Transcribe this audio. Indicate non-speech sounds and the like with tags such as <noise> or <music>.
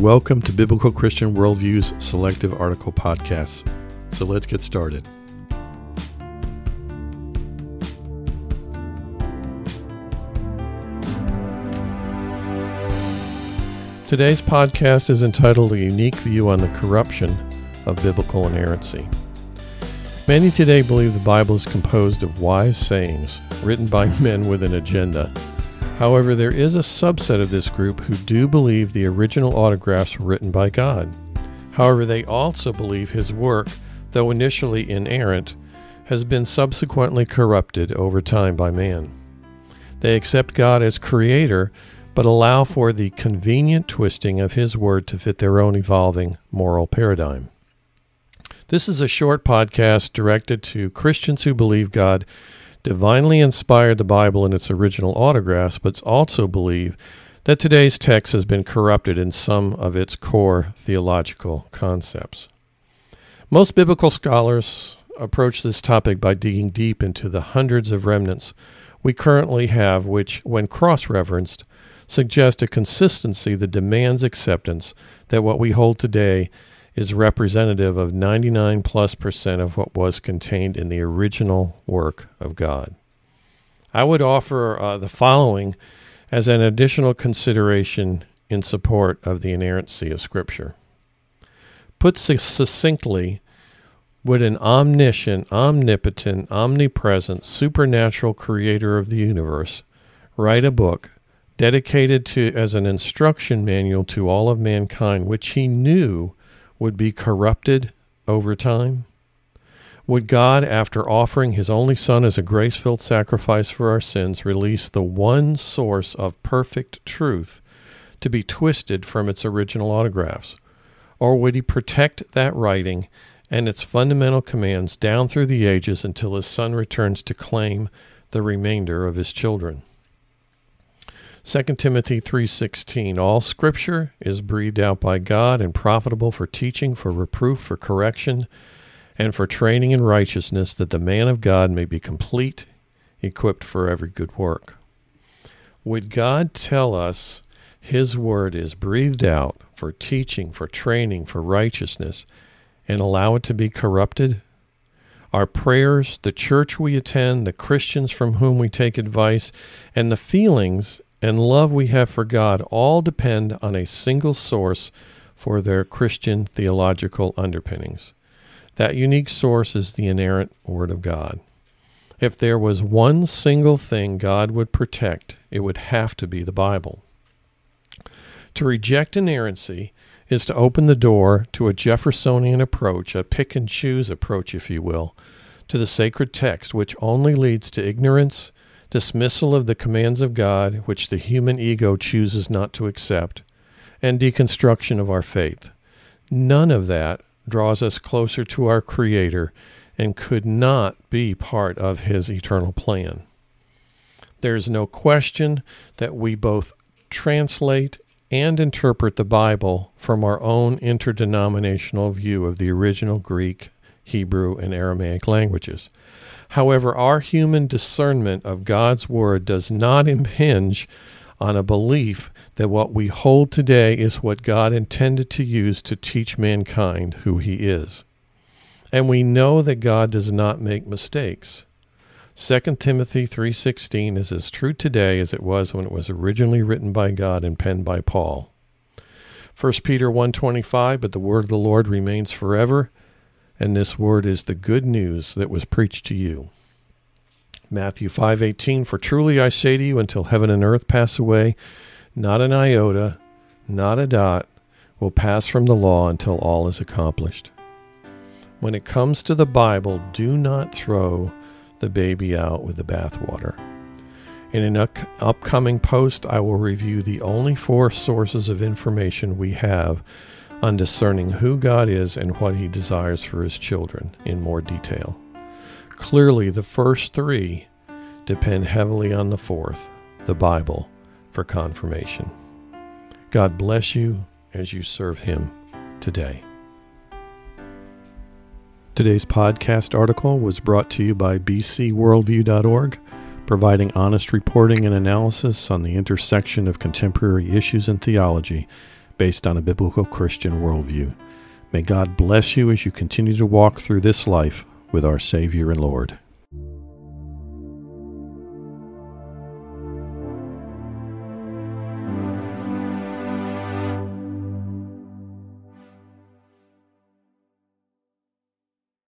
Welcome to Biblical Christian Worldview's Selective Article Podcasts. So let's get started. Today's podcast is entitled A Unique View on the Corruption of Biblical Inerrancy. Many today believe the Bible is composed of wise sayings written by <laughs> men with an agenda. However, there is a subset of this group who do believe the original autographs were written by God. However, they also believe his work, though initially inerrant, has been subsequently corrupted over time by man. They accept God as creator but allow for the convenient twisting of His Word to fit their own evolving moral paradigm. This is a short podcast directed to Christians who believe God divinely inspired the Bible in its original autographs, but also believe that today's text has been corrupted in some of its core theological concepts. Most biblical scholars approach this topic by digging deep into the hundreds of remnants we currently have, which, when cross referenced, suggest a consistency that demands acceptance that what we hold today is representative of 99 plus percent of what was contained in the original work of God. I would offer uh, the following as an additional consideration in support of the inerrancy of Scripture. Put succinctly, would an omniscient, omnipotent, omnipresent, supernatural creator of the universe write a book dedicated to as an instruction manual to all of mankind, which he knew would be corrupted over time? Would God, after offering his only Son as a grace filled sacrifice for our sins, release the one source of perfect truth to be twisted from its original autographs? Or would he protect that writing and its fundamental commands down through the ages until his Son returns to claim the remainder of his children? 2 Timothy 3:16 All scripture is breathed out by God and profitable for teaching, for reproof, for correction, and for training in righteousness that the man of God may be complete, equipped for every good work. Would God tell us his word is breathed out for teaching, for training, for righteousness, and allow it to be corrupted? Our prayers, the church we attend, the Christians from whom we take advice, and the feelings and love we have for God all depend on a single source for their Christian theological underpinnings. That unique source is the inerrant Word of God. If there was one single thing God would protect, it would have to be the Bible. To reject inerrancy is to open the door to a Jeffersonian approach, a pick and choose approach, if you will, to the sacred text, which only leads to ignorance dismissal of the commands of God, which the human ego chooses not to accept, and deconstruction of our faith. None of that draws us closer to our Creator and could not be part of His eternal plan. There is no question that we both translate and interpret the Bible from our own interdenominational view of the original Greek, Hebrew, and Aramaic languages. However, our human discernment of God's Word does not impinge on a belief that what we hold today is what God intended to use to teach mankind who He is. And we know that God does not make mistakes. 2 Timothy 3:16 is as true today as it was when it was originally written by God and penned by Paul. 1 Peter 1:25 but the word of the Lord remains forever and this word is the good news that was preached to you. Matthew 5:18 For truly I say to you until heaven and earth pass away not an iota not a dot will pass from the law until all is accomplished. When it comes to the Bible, do not throw the baby out with the bathwater. In an up- upcoming post, I will review the only four sources of information we have on discerning who God is and what He desires for His children in more detail. Clearly, the first three depend heavily on the fourth, the Bible, for confirmation. God bless you as you serve Him today. Today's podcast article was brought to you by bcworldview.org, providing honest reporting and analysis on the intersection of contemporary issues and theology based on a biblical Christian worldview. May God bless you as you continue to walk through this life with our Savior and Lord.